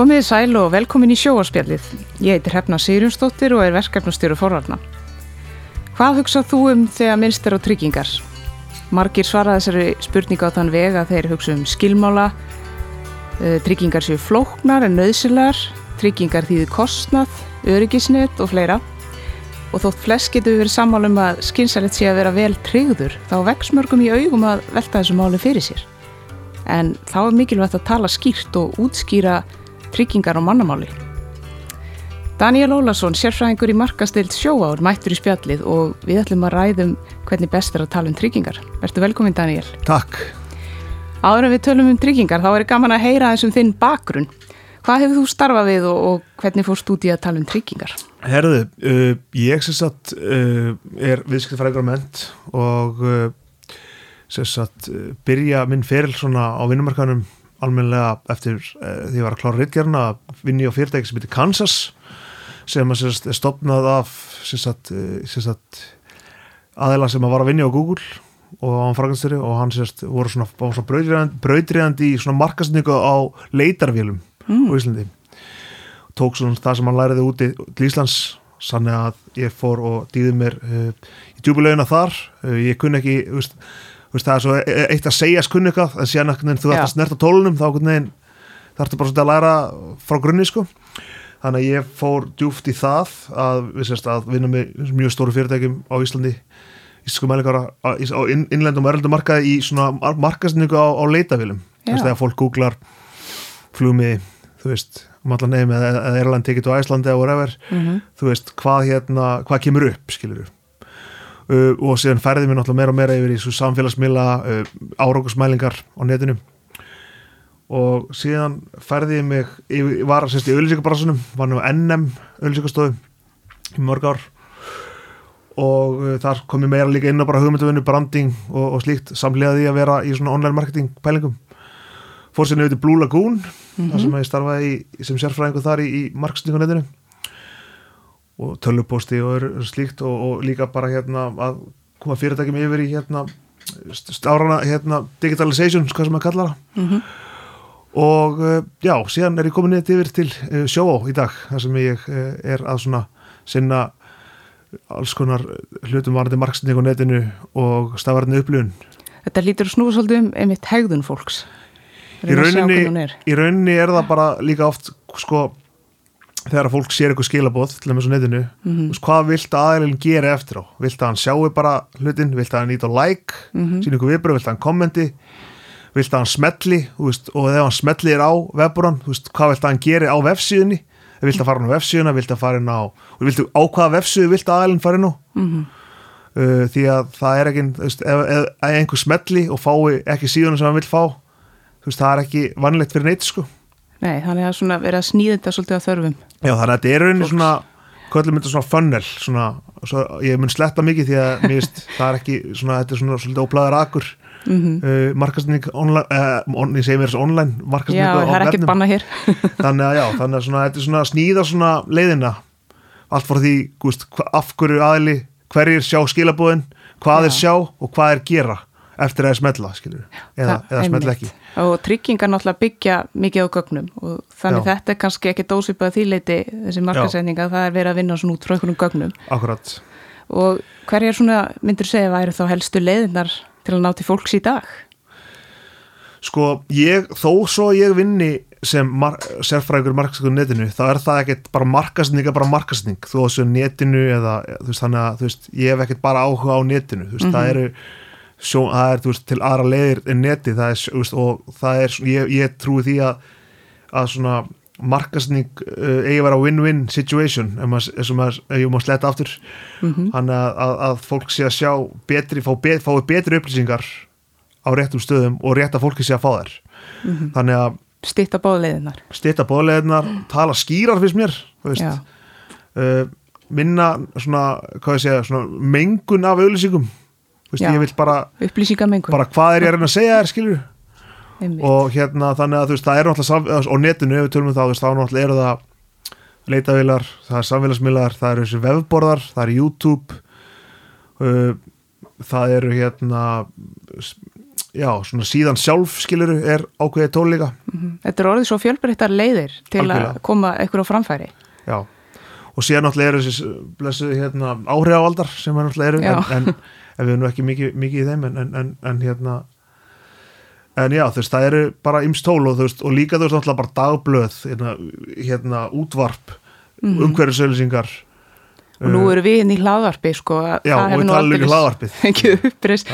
Komiði sæl og velkomin í sjóarspjallið. Ég heitir Hefna Sýrjumsdóttir og er verkefnastjóru forvarna. Hvað hugsað þú um þegar minnst er á tryggingar? Margir svara þessari spurninga á þann veg að þeir hugsa um skilmála, eh, tryggingar séu flóknar en nöðsilar, tryggingar þýði kostnað, öryggisnett og fleira. Og þótt flest getur verið sammálum að skynsælit sé að vera vel tryggður, þá vex mörgum í augum að velta þessu máli fyrir sér. En þá er mikilvægt að tala skýrt og útskýra tryggingar og mannamáli. Daniel Ólason, sérfræðingur í markastild sjóár, mættur í spjallið og við ætlum að ræðum hvernig best er að tala um tryggingar. Verður velkomin Daniel. Takk. Áður en við tölum um tryggingar, þá er gaman að heyra þessum þinn bakgrunn. Hvað hefur þú starfað við og, og hvernig fórst út í að tala um tryggingar? Herðu, uh, ég sem sagt uh, er viðskiptfræðingur á ment og uh, sem sagt uh, byrja minn feril svona á vinnumarkanum almenlega eftir uh, því að ég var að klára rittgerna að vinni á fyrirtæki sem heitir Kansas sem að sagt, er stopnað af uh, sem sagt aðeila sem að var að vinni á Google og á hann fraganstöri og hann sérst voru svona, svona brautriðandi í svona markastningu á leitarvélum mm. á Íslandi tók svona það sem hann læriði úti til Íslands sannig að ég fór og dýði mér uh, í djúbuleguna þar uh, ég kunni ekki, veist, veist, það er svo e- eitt að segja skunni eitthvað en síðan ekkert þú ert að snerta tólunum þá þarf þetta bara svona að læra frá grunni sko. Þannig að ég fór djúft í það að sérst að vinna með mjög stóru fyrirtækjum á Íslandi íslensku mælingar á innlendum og erlendum markaði í svona markastningu á, á leitavélum þú veist, þegar fólk googlar flumi, þú veist allan nefn eða Erland tekit á Æslandi eða whatever, mm -hmm. þú veist, hvað hérna, hvað kemur upp, skilur uh, og síðan færði mér náttúrulega meira og meira yfir í svo samfélagsmila uh, árákusmælingar á netinu. Og síðan færði ég mig ég var sérst í auðlýsingabrassunum var nú NM auðlýsingastofu í mörg ár. Og uh, þar kom ég meira líka inn á bara hugmynduvinnu, branding og, og slíkt. Samlega því að vera í svona online marketing pælingum. Fór sér nefnir Blue Lagoon mm -hmm. þar sem ég starfaði í, sem sérfræðingu þar í, í marketingunetinu og tölvuposti og slíkt og, og líka bara hérna að koma fyrirtækjum yfir í hérna stárana hérna digitalization, hvað sem maður kallar það. Mm -hmm. og uh, já, síðan er ég komin neitt yfir til uh, sjóó í dag þar sem ég uh, er að svona sinna alls konar hlutum varandi marksning á netinu og stafarni upplifun. Þetta lítur snúið svolítið um einmitt hegðun fólks. Í rauninni, í rauninni er það bara líka oft sko þegar fólk sér eitthvað skilabóð til þess að netinu mm -hmm. veist, hvað vilt aðeilin gera eftir á? Vilt að hann sjáu bara hlutin? Vilt að hann á like, mm -hmm. sín ykkur viðbröð vilt að hann kommenti? Vilt að hann smelli? Veist, og ef hann smellir á webburann, hvað vilt að hann gera á vefsíðunni? Vilt að fara inn á vefsíðuna, vilt að fara inn á og viltu á hvaða vefsíðu vilt að aðalinn fara inn á? Mm -hmm. uh, því að það er ekki veist, ef, ef, ef einhver smelli og fái ekki síðuna sem hann vil fá það er ekki vanlegt fyrir neitt sko Nei, þannig að svona vera að snýða þetta svolítið á þörfum. Já, þannig að þetta er rauninni svona kvöldum þetta svona funnel svona, svo, ég mun sletta mikið því að veist, það er ekki svona, þetta er svona svolítið óblæðar akkur mm -hmm. uh, markastning online, uh, on, ég segi mér þessu online markastning já, það er ekkert banna hér. Þannig að já, þannig að svona, þetta er svona að snýða svona leiðina. Allt fór því, gúst, af hverju aðli hverjir sjá skilabúðin, hvað já. er sjá og hvað er gera eftir að það er smetla, skilur eða, eða smetla ekki og tryggingar náttúrulega byggja mikið á gögnum og þannig já. þetta er kannski ekki dósipað þýleiti þessi markasendinga, það er verið að vinna svona út frá einhvern gögnum Akkurat og hverjir svona, myndur segja, væri þá helstu leiðinar til að ná til fólks í dag? Sko, ég, þó svo ég vinni sem mar sérfræður markasningu netinu, þá er það ekkert bara markasning eða bara markasning, þú veist, netinu eða, þú veist, þannig að, þú veist, ég hef ekkert bara áhuga á netinu, þú veist, mm -hmm. það eru sjó, það er, veist, til aðra leiðir en neti, það er, veist, og það er ég, ég trúi því að að svona markasning uh, eigi að vera win-win situation ef ég má sletta aftur. Mm -hmm. hann að, að, að fólk sé að sjá betri, fá bet, fái betri upplýsingar á réttum stöðum og rétt að fólki sé að fá þær. Mm -hmm. þannig að stitta bóðleðinar stitta bóðleðinar, tala skýrar fyrst mér uh, minna svona, segja svona mengun af auðlýsingum ég vil bara, bara hvað er ég að reyna að segja þér skilur Einmitt. og hérna þannig að þú veist það er náttúrulega og netinu ef við tölum um það þú veist þá náttúrulega eru það leitavilar, það er samfélagsmiðlar það eru þessi vefborðar, það eru YouTube uh, það eru hérna já, svona síðan sjálf skiluru er ákveðið tól líka Þetta er orðið svo fjölbreyttar leiðir til Algjörlega. að koma á framfæri. já, og síðan náttúrulega eru þessi blessu hérna áhrifavaldar sem er náttúrulega eru Já. en, en, en við erum nú ekki mikið, mikið í þeim en, en, en, hérna en já, þú veist, það eru bara ymst tól og þú veist, og líka þú veist náttúrulega bara dagblöð hérna, hérna útvarp mm Mhm. umhverfisauðlýsingar Og nú eru við inn í hlaðvarpi, sko. já, og við líka aldeilis hlaðvarpið Ekki upprist,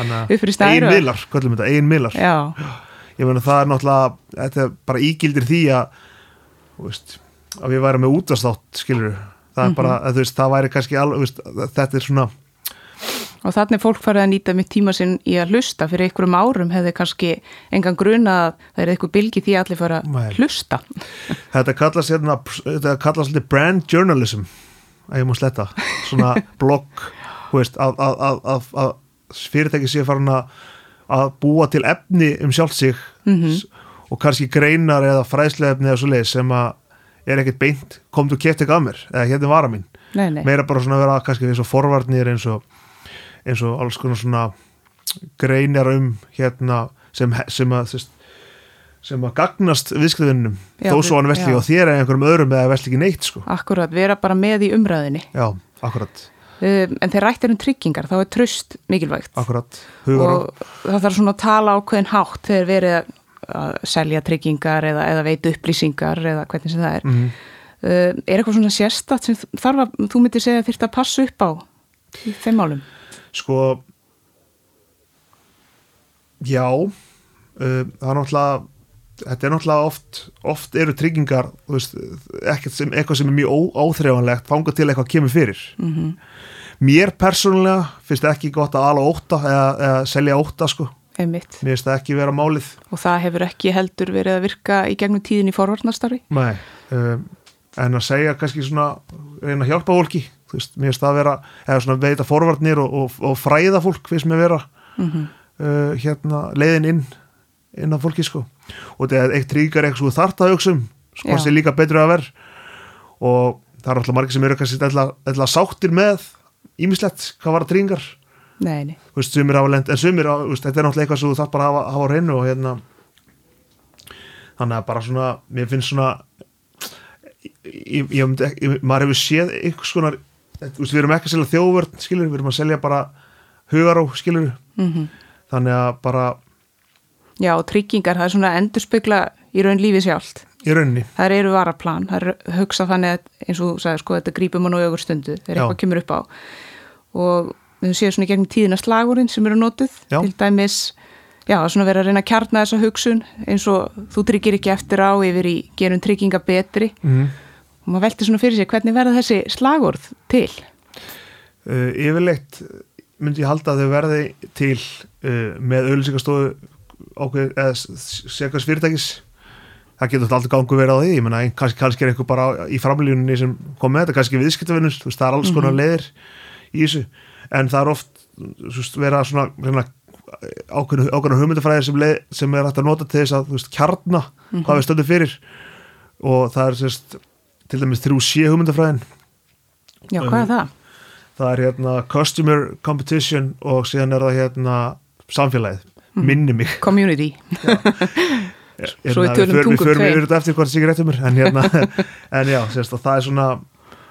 æru. miðlar, kvöllum þetta, eigin miðlar Já, ég meina það er náttúrulega þetta er bara ígildir því að veist, að við værum með útastátt skilur það er Mhm. bara, að, þú veist, það væri kannski alveg, þetta er svona og þannig fólk farið að nýta mitt tíma sinn í að hlusta. Fyrir einhverjum árum hefði kannski engan gruna að það er eitthvað bylgi því að allir fara að hlusta. þetta kallast hérna, þetta kallast litið brand journalism að ég má sletta, svona blogg að, að, að, að, að fyrirtæki sé farin að að búa til efni um sjálf sig Mhm. og kannski greinar eða fræðslega efni eða svo leið sem að er ekkert beint, komdu og keft ekki að mér eða hérna vara mín Nei, nei. meira bara svona vera kannski eins og forvarnir eins og, eins og alls konar svona greinar um hérna sem, sem að sem að gagnast viðskiptavinnum Já, þó svo hann já. á þér eða einhverjum öðrum eða vesli ekki neitt sko. Akkurat, vera bara með í umræðinni. já, akkurat, Um, en þegar rættir um tryggingar, þá er tröst mikilvægt. akkurat hugur og það þarf svona að tala á hvern hátt þegar verið að- selja tryggingar eða, eða veita upplýsingar eða hvernig sem það er. mm, Uh, er eitthvað svona sérstatt sem þarf að, þú myndir segja þyrft að passa upp á í þeim málum? Sko já uh, það er náttúrulega þetta er náttúrulega oft oft eru tryggingar veist, sem, eitthvað sem er mjög óþreifanlegt fangað til eitthvað kemur fyrir. Mm mér persónulega finnst ekki gott að ala óta eða, eða selja óta sko. Einmitt. mér finnst það ekki vera málið. Og það hefur ekki heldur verið að virka í gegnum tíðin í forvarnastarfi? Nei, um, en að segja kannski svona, reyna að hjálpa fólki þú veist, mér finnst það vera eða svona veita forvarnir og, og, og fræða fólk finnst mér vera Mm uh, hérna leiðin inn inn á fólki sko. Og þetta er eitt tríkar eitthvað þart að hugsa um sko hvað sé líka betur að ver og það er alltaf margir sem eru ætla sáttir með ímislegt hvað var að lent, en sumir þú veist, þetta er náttúrulega eitthvað sem þú þarf bara að hafa, hafa á hreinu og hérna þannig að bara svona, mér finnst svona ég, ég ég- maður hefur séð einhvers konar, veist, við erum ekki að selja þjóðvörn, skilur, við erum að selja bara hugaró, skilur, Mm þannig að bara Já, tryggingar, það er svona endurspegla í raun lífi sjálft. í rauninni, Það eru varaplan, það eru hugsa þannig að eins og þú sagði, sko, þetta grípum mann og augur stundu þegar Já. eitthvað kemur upp á. Og við séum svona gegnum tíðina slagurinn sem eru Já. til dæmis, já, svona vera að reyna að kjarna þessa hugsun eins og þú tryggir ekki eftir á yfir í gerum trygginga betri mm. Og maður velti svona fyrir sig hvernig verða þessi slagurð til? uh, yfirleitt myndi ég halda að þau verði til uh, með auðlýsingastofu ákveð, eða segast fyrirtækis. Það getur alltaf gangu verið á því. Ég menna, kannski, kannski er eitthvað bara í framlýjunni sem kom með þetta, kannski viðskiptavinnur þú veist, það er alls konar leiðir í þessu. En það er oft veist, vera svona, svona ákveðna, ákveðna hugmyndafræðir sem, sem er hægt að nota til þess að þú veist, kjarna hvað við stöndum fyrir. Og það er sérst, til dæmis þrjú sé hugmyndafræðin. Já, hvað er það? það er hérna customer competition og síðan er það hérna samfélagið, minni mig. Community. hérna, Svo við tölum við, förum- við yfir þetta eftir hvort það rétt um mér. En hérna, en já, sérst, það er svona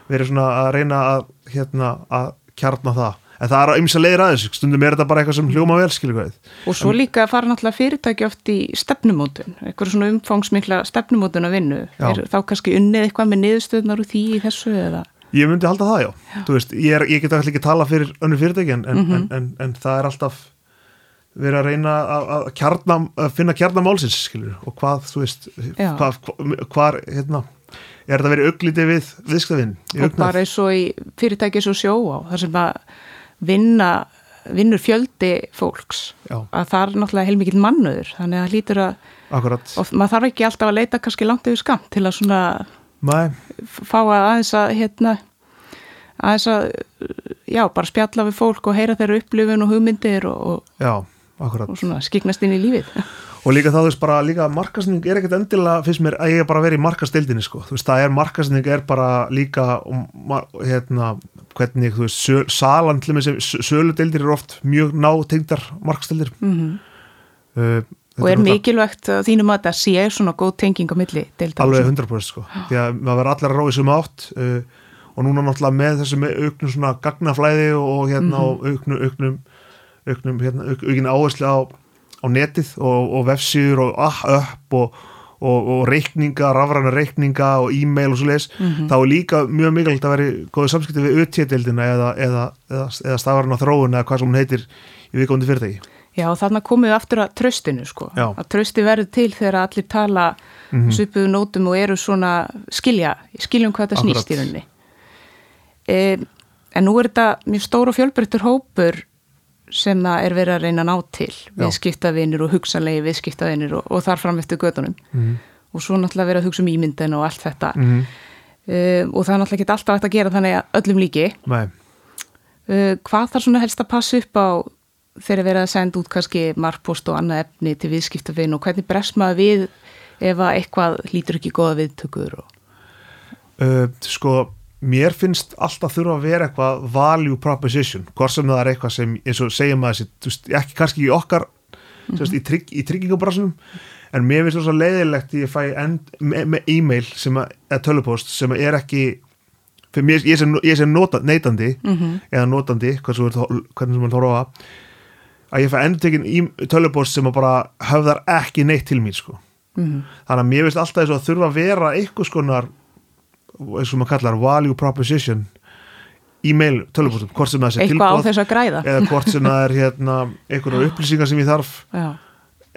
verið svona að reyna að hérna, að kjarna það en það er að ymsa leiðir aðeins, stundum er þetta bara eitthvað sem hljóma vel, skilur hvað Og svo líka fara náttúrulega fyrirtæki oft í stefnumótun, eitthvað svona umfangsmikla stefnumótun að vinnu. Já. Er þá kannski unnið eitthvað með niðurstöðnar úr því í þessu eða? ég myndi halda það, já, Þú veist, ég, er, ég get alltaf ekki tala fyrir önnur fyrirtæki en, en, Mhm. en, en, en það er alltaf verið að reyna að, að, kjarna, að finna kjarna málsins, skilur og hvað, þú veist, Já. hvað, hvað hérna, er þetta verið auglítið við viðskiptavinn Og bara eins og í fyrirtæki eins og sjó á, þar sem að vinna, vinnur fjöldi fólks. Já, Að það er náttúrulega heilmikill mannöður, þannig að það hlýtur að, og maður þarf ekki alltaf að leita kannski langt yfir skamt til að svona Nei, fá að aðeins að hérna aðeins að já, bara spjalla við fólk og heyra þeirra upplifun og hugmyndir og, og, og skiknast inn í lífið og líka þá þú veist bara, líka markasning er ekkert endilega, finnst mér, að ég er bara vera í markastildinni sko, þú veist, það er markasning er bara líka, um, hérna hvernig, þú veist, söl, salan til með sem söludeildir eru oft mjög nátengdar markastildir mm uh, og er mikilvægt þínum að það sé svona góð tenging á milli deildar alveg 100% sko. Því að maður verður allar að ráði sem átt uh, og núna náttúrulega með þessu með auknum svona gagnaflæði og hérna Mhm. og auknum auknum, auknum hérna, auk, aukin áherslu á, á netið og, og vefsíður og ah, upp og, og, og reikninga, rafræna reikninga og e-mail og svo leis Mhm. þá er líka mjög mikilvægt að vera í góðu samskipti við UT-deildina eða, eða, eða, eða stafarna þróun eða hvað sem hún heitir í viðkomandi fyrirtæki Já, og þarna komum við aftur að tröstinu sko. Já. Að trösti verður til þegar allir tala mm Mhm. svipuðu nótum og eru svona skilja, skiljum hvað þetta Akkurat. snýst í rauninni. E, en nú er þetta mjög stór og fjölbreyttur hópur sem það er verið að reyna að ná til viðskiptavinir og hugsanlegi viðskiptavinir og, og þar fram eftir gödunum mm og svo náttúrulega verið að hugsa um ímyndin og allt þetta. -hmm. e, og það er náttúrulega ekki alltaf hægt að gera þannig að öllum líki. Uh, hvað þarf svona helst að passa upp á þegar verið að senda út kannski markpost og annað efni til viðskiptafinn og hvernig brest maður við ef að eitthvað hlýtur ekki góða viðtökur og... uh, sko mér finnst alltaf þurfa að vera eitthvað value proposition, hvort sem það er eitthvað sem eins og segjum að þessi, ekki kannski í okkar, þú veist, í, trygg, í tryggingabrassunum, en mér finnst það svo leiðilegt ég fæ end, með, með e-mail sem að, eða tölupost sem að er ekki mér, ég sem, ég sem nota, neytandi -hmm. eða notandi, hvernig sem þú horfa á það, að ég fæ endur tekin tölupost sem að bara höfðar ekki neitt til mín, sko. Mm þannig að mér finnst alltaf þess að þurfa að vera eitthvað skonar eins og maður kallar value proposition e-mail tölvupóstum, hvort sem það sé eitthvað á tilbúð þess að græða. eða hvort sem það er hérna einhverjar upplýsingar sem ég þarf. Já,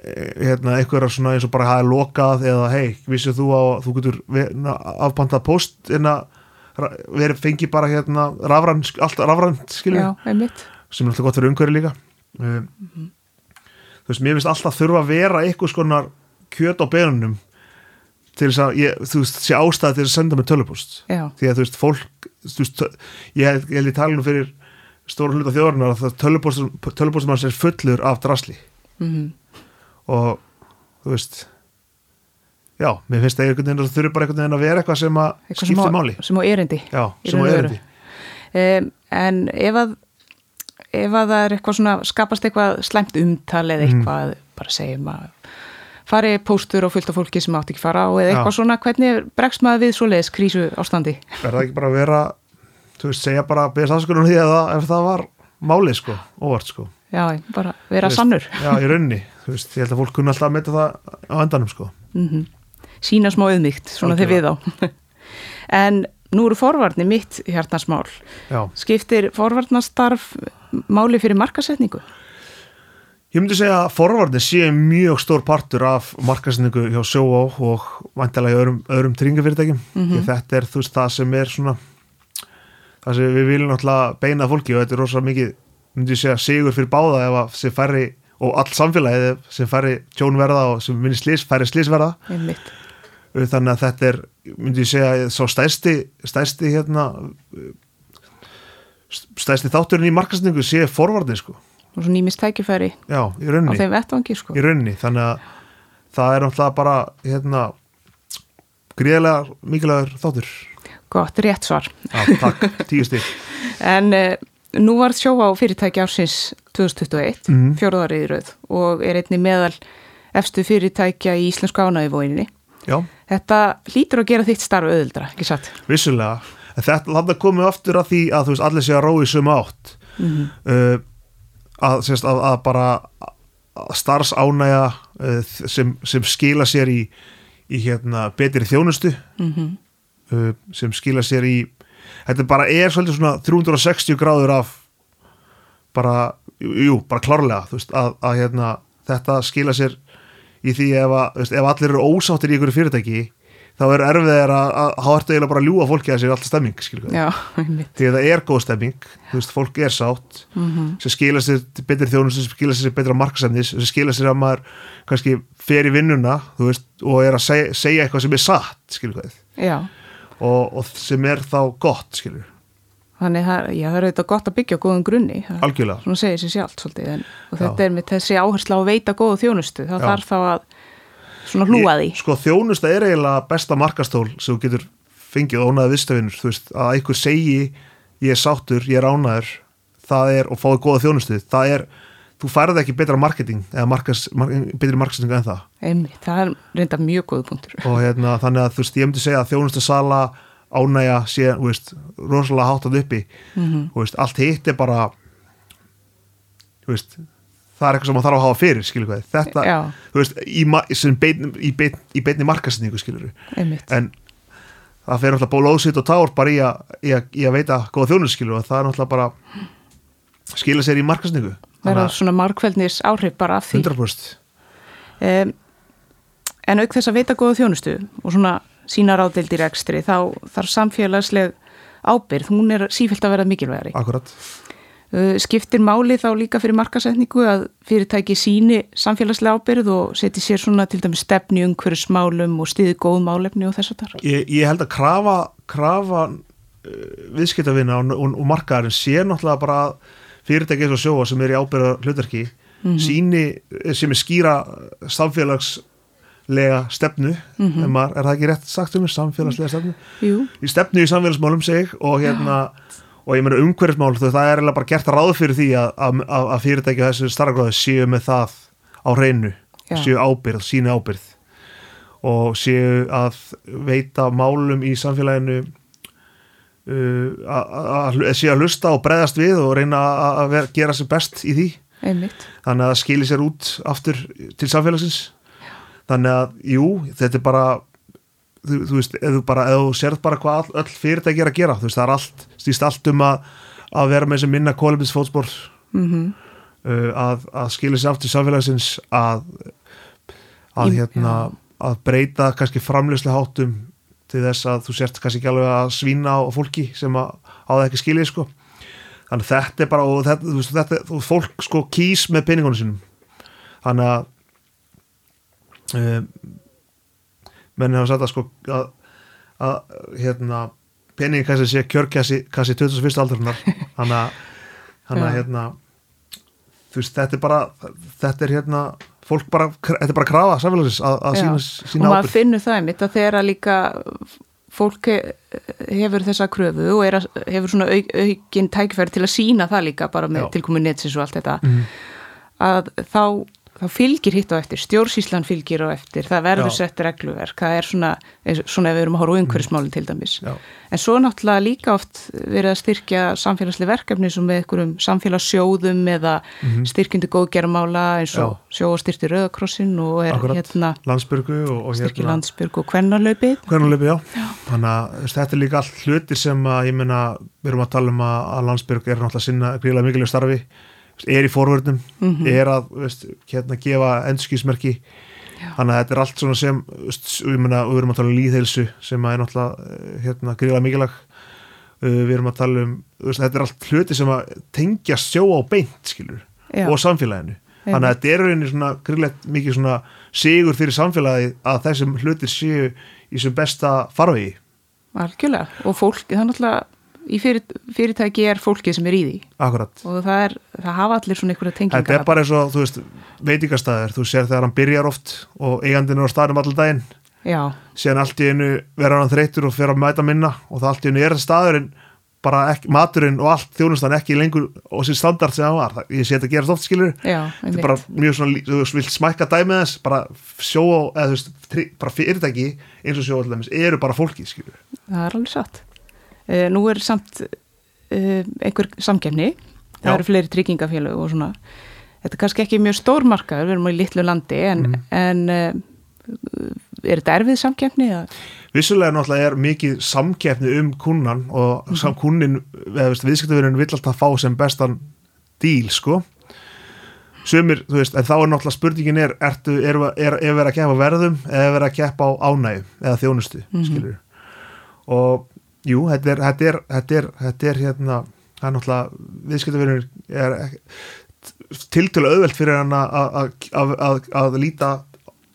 eh, hérna einhverjar svona eins og bara hafa lokað eða hei, vissið þú á þú getur afpantað post en að verið fengi bara hérna rafræn, allt rafrænt einmitt. Sem er alltaf gott fyrir umhverju líka. Um, þú veist, mér finnst alltaf þurfa að vera eitthvað skonar kjöt á benunum til þess að ég, þú veist, sé ástæði til að senda mig tölupost. Já, því að þú veist, fólk þú veist, ég held í talinu fyrir stóra hluta þjóðarinnar að tölupostum hans er fullur af drasli. Mm og þú veist já, mér finnst það einhvern veginn að það þurfi bara einhvern veginn að vera eitthvað sem að eitthvað á, máli. sem á erindi já, sem raun að og er veru. um, En ef að ef að það er eitthvað svona skapast eitthvað slæmt umtal eða Mhm. eitthvað bara segjum að fari póstur og fullt af fólki sem átt ekki fara og eða Já. eitthvað svona, hvernig bregst maður við svoleiðis krísu ástandi? er það ekki bara að vera þú veist, segja bara, beðast afskunum því að það, ef það var málið sko, óvart sko. Já, bara vera veist, sannur. já, í raunni, þú veist, ég held að fólk kunna alltaf að meta það á endanum sko. Mm sína smá auðmygt, svona þegar við á en nú eru forvarni mitt hjartnarsmál, já, skiptir forvarnastarf máli fyrir markasetningu? Ég myndi segja að forvarnir sé mjög stór partur af markasendingu hjá Sjóá og vantilega í öðrum, öðrum tryggingafyrirtækjum. Mhm. því þetta er, þú veist, það sem er svona það sem við viljum náttúrulega beina fólki og þetta er rosa mikið myndi ég segja sigur fyrir báða ef að sem færri og all samfélagið sem færri tjónverða og sem minni slís, færri slísverða þannig að þetta er, myndi ég segja svo stærsti, stærsti hérna stærsti þátturinn í markasningu sé forvarnir sko, og svo nýmist tækifæri já, á þeim vettvangi sko. í rauninni, þannig að það er náttúrulega bara hérna gríðlega mikilvægur þáttur. Gott, rétt svar. Já, takk, tíu stík en uh, nú var sjó á fyrirtæki ársins 2021, Mhm. fjórðarið í rauð og er einni meðal efstu fyrirtækja í Íslensku ánægivóinni þetta hlýtur að gera þitt starf auðvildra, ekki satt? vissulega. En þetta komið aftur að því að þú veist allir sé að rói sem átt. Mm uh, að, sérst, að, að bara starfsánæja uh, sem, sem skila sér í, í hérna, betri þjónustu -hmm. uh, sem skila sér í þetta bara er svolítið svona 360 gráður af bara, jú, bara klárlega veist, að, að hérna, þetta skila sér í því ef, veist, ef allir eru ósáttir í einhverju fyrirtæki þá er erfiðir að, að háartu eiginlega bara að ljúa fólki að það sé alltaf stemming því að það er góð stemming veist, fólk er sátt mm sem skila sér til betri þjónustu sem skila sér til betra markasefnis sem skila sér að maður kannski fer í vinnuna veist, og er að segja, segja eitthvað sem er satt og, og sem er þá gott skilur, þannig það, já, það er auðvitað gott að byggja á góðum grunni það algjörlega. sér sjálft svolítið en, og þetta Já. er með þessi áhersla á að veita góða þjónustu það Já. þarf þá að svona hlúa því. Ég- sko þjónusta er eiginlega besta markastól sem þú getur fengið ónaði viðstöfinur, þú veist, að einhver segi ég er sáttur, ég er ánæður það er, og fáið góða þjónustu. Það er, þú færði ekki betra marketing eða markas, mar, betri marketing en það. Einmitt, það er reynda mjög góð punktur. Og hérna, þannig að þú veist, ég myndi segja að þjónustu sala ánægja sé, veist, rosalega háttað uppi. Mm þú veist, allt hitt er bara þú veist það er eitthvað sem maður þarf að hafa fyrir, skilur hvað þetta, Já, þú veist, í, beinn, í, beinn, í beinni markasningu, skilur einmitt. En það fer náttúrulega ból ósitt og tár bara í að, í að, í að veita góða þjónustu, skilur og það er náttúrulega bara skila sér í markasningu verða svona markveldnis áhrif bara af því. 100% um, En auk þess að veita góða þjónustu og svona sína ráðildir ekstri þá þarf samfélagsleg ábyrð, hún er sífælt að vera mikilvægari. akkurat, skiptir máli þá líka fyrir markasetningu að fyrirtæki síni samfélagslega ábyrð og seti sér svona til dæmis stefni umhverju smálum og stiði góð málefni og þess að þar. ég, ég held að krafa krafa uh, viðskiptavina og, og, og markaðarinn sé náttúrulega bara fyrirtæki eins og sjóa sem er í ábyrða hlutverki síni sem er skýra samfélagslega stefnu mm maður, er það ekki rétt sagt um samfélagslega stefnu? Jú, í stefnu í samfélagsmálum seg og hérna og ég meina umhverfismál það er bara gert ráð fyrir því að, að, að að fyrirtæki af þessu starfgráði séu með það á hreinu Já. séu ábyrð, sínu ábyrð og séu að veita málum í samfélaginu uh, að- að að- séu að hlusta og breðast við og reyna að- að gera sér best í því einmitt. þannig að það skili sér út aftur til samfélagsins þannig að, jú, þetta er bara þú, þú veist, ef þú bara ef þú sérð bara hvað all, öll fyrirtæki er að gera þú veist, það er allt, stýst allt um að að vera með þessi minna kólefnisfótspor Mm uh, að, að skila sér aftur samfélagsins að að Í- hérna að breyta kannski framlýslega háttum til þess að þú sért kannski ekki alveg að svína á fólki sem að á það ekki skilið sko. Þannig þetta er bara og þetta, þú veist, þetta, þú, fólk sko kýs með peningunum sínum. Þannig að um, menn hafa sagt að sko að, að hérna peningi kannski sé kjörkassi kannski 21. aldurinnar þannig að, hérna þú veist, þetta er bara þetta er hérna, fólk bara þetta er bara að krafa samfélagsins að, að Já. sína, og sína maður finnur það einmitt að þegar að líka fólk he- hefur þessa kröfu og að, hefur svona auk, aukinn tækifæri til að sína það líka bara með Já. tilkomi netsins og allt þetta Mhm. að þá, þá fylgir hitt á eftir stjórnsíslan fylgir á eftir það verður Já. sett regluverk, það er svona svona ef við erum að horfa á umhverfismálin til dæmis Já. en svo náttúrulega líka oft verið að styrkja samfélagslega verkefni sem með einhverjum samfélagssjóðum eða Mhm. styrkjandi góðgermála eins og sjóa styrti Rauðakrossin og er Akkurat. hérna landsbyrgu og, og styrki hérna landsbyrg og kvennarlaupið Hvernarleipi, já. Þannig að þetta er líka allt hlutir sem að ég meina, við erum að tala um að, að landsbyrg er náttúrulega sinna gríðlega mikilvæg starfi er í forvörnum, Mhm. er að veist, hérna gefa endskísmerki þannig að þetta er allt svona sem við erum að tala um líðheilsu sem er náttúrulega eh, hérna gríðlega mikilvæg. Uh, við erum að tala um veist, þetta er allt hluti sem að tengja sjóa á beint skilur Já. og samfélaginu. Þannig að þetta er rauninni svona gríðlegt mikið svona sigur fyrir samfélagi að þessum hlutir séu í sem besta farvegi. Algjörlega. Og fólk, það er náttúrulega í fyrir, fyrirtæki er fólkið sem er í því. Akkurat. Og það, er, það hafa allir svona einhverja tengingar Þetta er bara eins og, þú veist, veitingastæðir þú sér þegar hann byrjar oft og eigandinn er á staðnum allan daginn. Síðan allt í einu verður hann þreytur og fer að mæta minna og það allt í einu er staðurinn bara ekki, maturinn og allt þjónustan ekki lengur og sér standard sem hann var. Það- ég sé þetta gerast oft skilur já, þetta er bara mjög svona, þú vilt smækka dæmið þess bara sjó eða þú veist bara fyrirtæki eins og sjó allir eru bara fólki skilur það er alveg satt nú er samt uh, einhver samkefni það Já. eru fleiri tryggingafélög og svona þetta er kannski ekki mjög stór markaður við erum á í litlu landi en, Mhm. en uh, er þetta erfið samkefni? vissulega náttúrulega er mikið samkeppni um kunnan og mm -hmm. kunnin, viðskiptavirinn vill alltaf fá sem bestan díl, sko sumir, þú veist, en þá er náttúrulega spurningin er, ertu, er, er, er verið að keppa verðum eða verið að keppa á ánægum eða þjónustu, mm Mhm. og jú, þetta er þetta er, þetta er, þetta er hérna það er náttúrulega, viðskiptavirinn er tiltölu auðvelt fyrir hann að- líta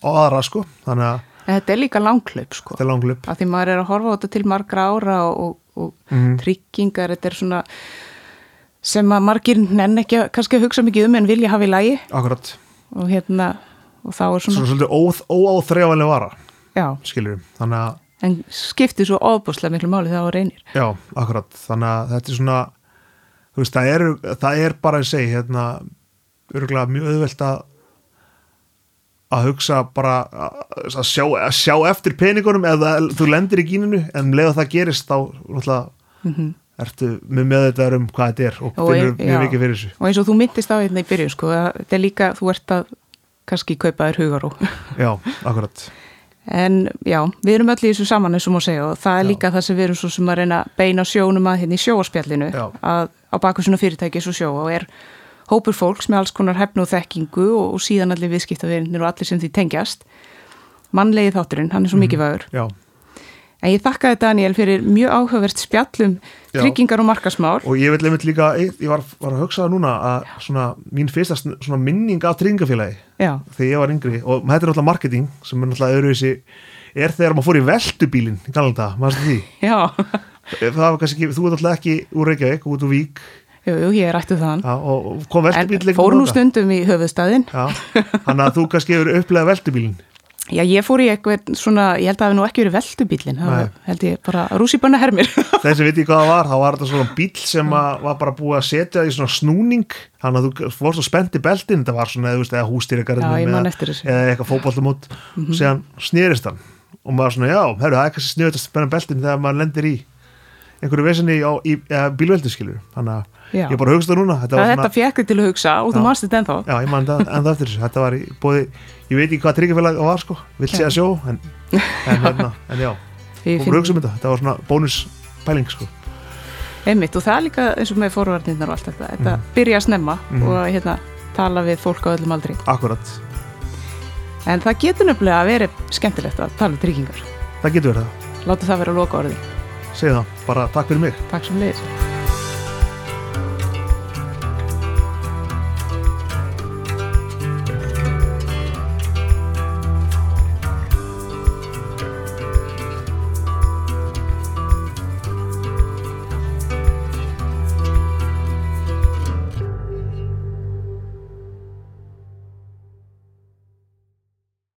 á aðra, sko, þannig að þetta er líka langklaup sko. Þetta er langlup af því maður er að horfa á þetta til margra ára og, og, og Mhm. tryggingar, þetta er svona sem að margir nenn ekki kannski að hugsa mikið um en vilja hafa í lægi akkurat. Og hérna og þá er svona, svona svolítið óáþreifanlega vara já, skilur þannig að, en skiptir svo ofbúslega miklu máli þegar það reynir. Já, akkurat. Þannig að þetta er svona þú veist, það er, það er bara að segja, hérna örgulega mjög auðvelt að að hugsa bara að, sjá, að sjá eftir peningunum eða þú lendir í gíninu. En um leið að það gerist þá mm ertu með með þetta um hvað þetta er og Og finnur mjög mikið fyrir þessu. Og eins og þú myndist á hérna í byrjun sko, þetta er líka, þú ert að kannski kaupa þér hugaró Já, akkurat en já, við erum öll í þessu saman eins og má segja og það er Já. líka það sem við erum svo sem að reyna að beina sjónum að hérna í sjóaspjallinu að á baku svona fyrirtæki svo sjó og er hópur fólks með alls konar hefnu og þekkingu og, og síðan allir viðskiptavinnir og allir sem því tengjast. Mannlegi þátturinn, hann er svo mikið vagur Já, en ég þakkaði Daniel fyrir mjög áhugavert spjallum tryggingar og markasmál og ég vil einmitt líka ég var, var að hugsa það núna að svona mín fyrsta svona minning af tryggingafélagi þegar ég var yngri og þetta er náttúrulega marketing sem er náttúrulega öðruvísi er þegar maður fór í veltubílin í galanda, maður því? Já, það var kannski þú er náttúrulega ekki úr Reykjavík, út úr Vík. Jú, jú, ég rættu þann já, og kom en veltubíl fór nú stundum í höfuðstæðin já, þannig að þú kannski hefur upplegað veltubílin Já, ég fór í eitthvað svona, ég held að það hefði nú ekki verið veldubílinn, það held ég bara rússipanna hermir. þessi viti hvað það var, þá var þetta svona bíl sem var bara búið að setja í svona snúning þannig að þú fórst og spennti beltin þetta var svona, þú veist, eða hústýrikarinn ég eða eitthvað fótboltamót og séðan snýrist hann og maður svona, já, herru, það er kannski sniðut að spenna beltin þegar maður lendir í einhverju vesinni á, bílveldu skilur þannig að Já. ég bara hugst það núna þetta Það þetta fekk þig til að hugsa og þú Já. manst þetta ennþá. Já, ég man það ennþá eftir Þetta var í bóði, ég veit ekki hvað tryggafélag það var sko Vill segja sjó En, en, hérna, en já, og hugsa um þetta Þetta var svona bónus pæling sko Einmitt, og það er líka eins og með forvarnirnar og allt þetta. Þetta byrja að snemma Mhm. og hérna, tala við fólk á öllum aldri. Akkurat, En það getur nefnilega að vera skemmtilegt að tala um tryggingar. það getur verið það Láta það vera loka orðið. Segðu það, bara takk fyrir mig Takk sem leiðis.